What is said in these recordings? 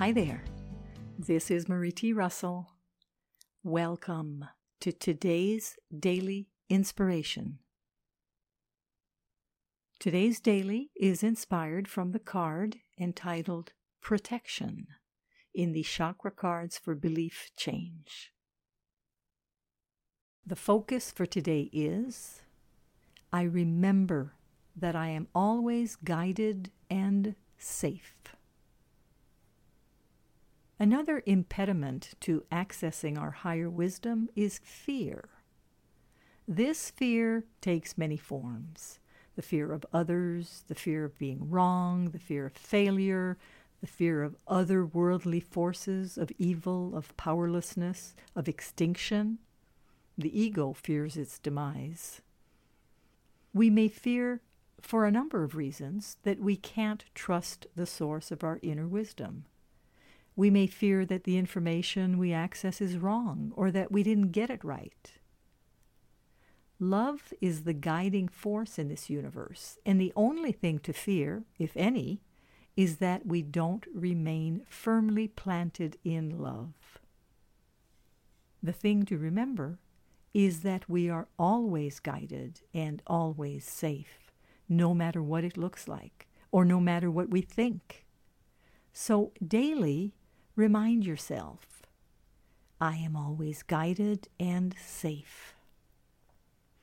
Hi there. This is Marie T. Russell. Welcome to today's daily inspiration. Today's daily is inspired from the card entitled Protection in the Chakra Cards for Belief Change. The focus for today is I remember that I am always guided and safe. Another impediment to accessing our higher wisdom is fear. This fear takes many forms the fear of others, the fear of being wrong, the fear of failure, the fear of otherworldly forces, of evil, of powerlessness, of extinction. The ego fears its demise. We may fear, for a number of reasons, that we can't trust the source of our inner wisdom. We may fear that the information we access is wrong or that we didn't get it right. Love is the guiding force in this universe, and the only thing to fear, if any, is that we don't remain firmly planted in love. The thing to remember is that we are always guided and always safe, no matter what it looks like or no matter what we think. So daily, remind yourself I am always guided and safe.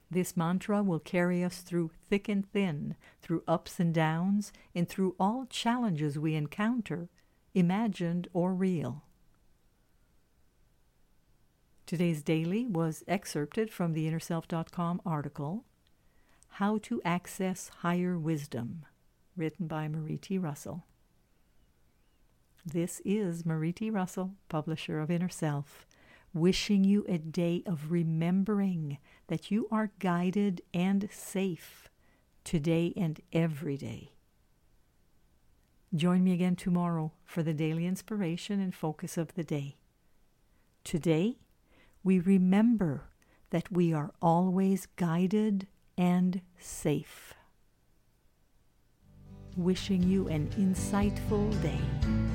This mantra will carry us through thick and thin, through ups and downs, and through all challenges we encounter, imagined or real. Today's daily was excerpted from the InnerSelf.com article, How to Access Higher Wisdom, written by Marie T. Russell. This is Marie T. Russell, publisher of Inner Self wishing you a day of remembering that you are guided and safe today and every day. Join me again tomorrow for the daily inspiration and focus of the day. Today, we remember that we are always guided and safe. Wishing you an insightful day.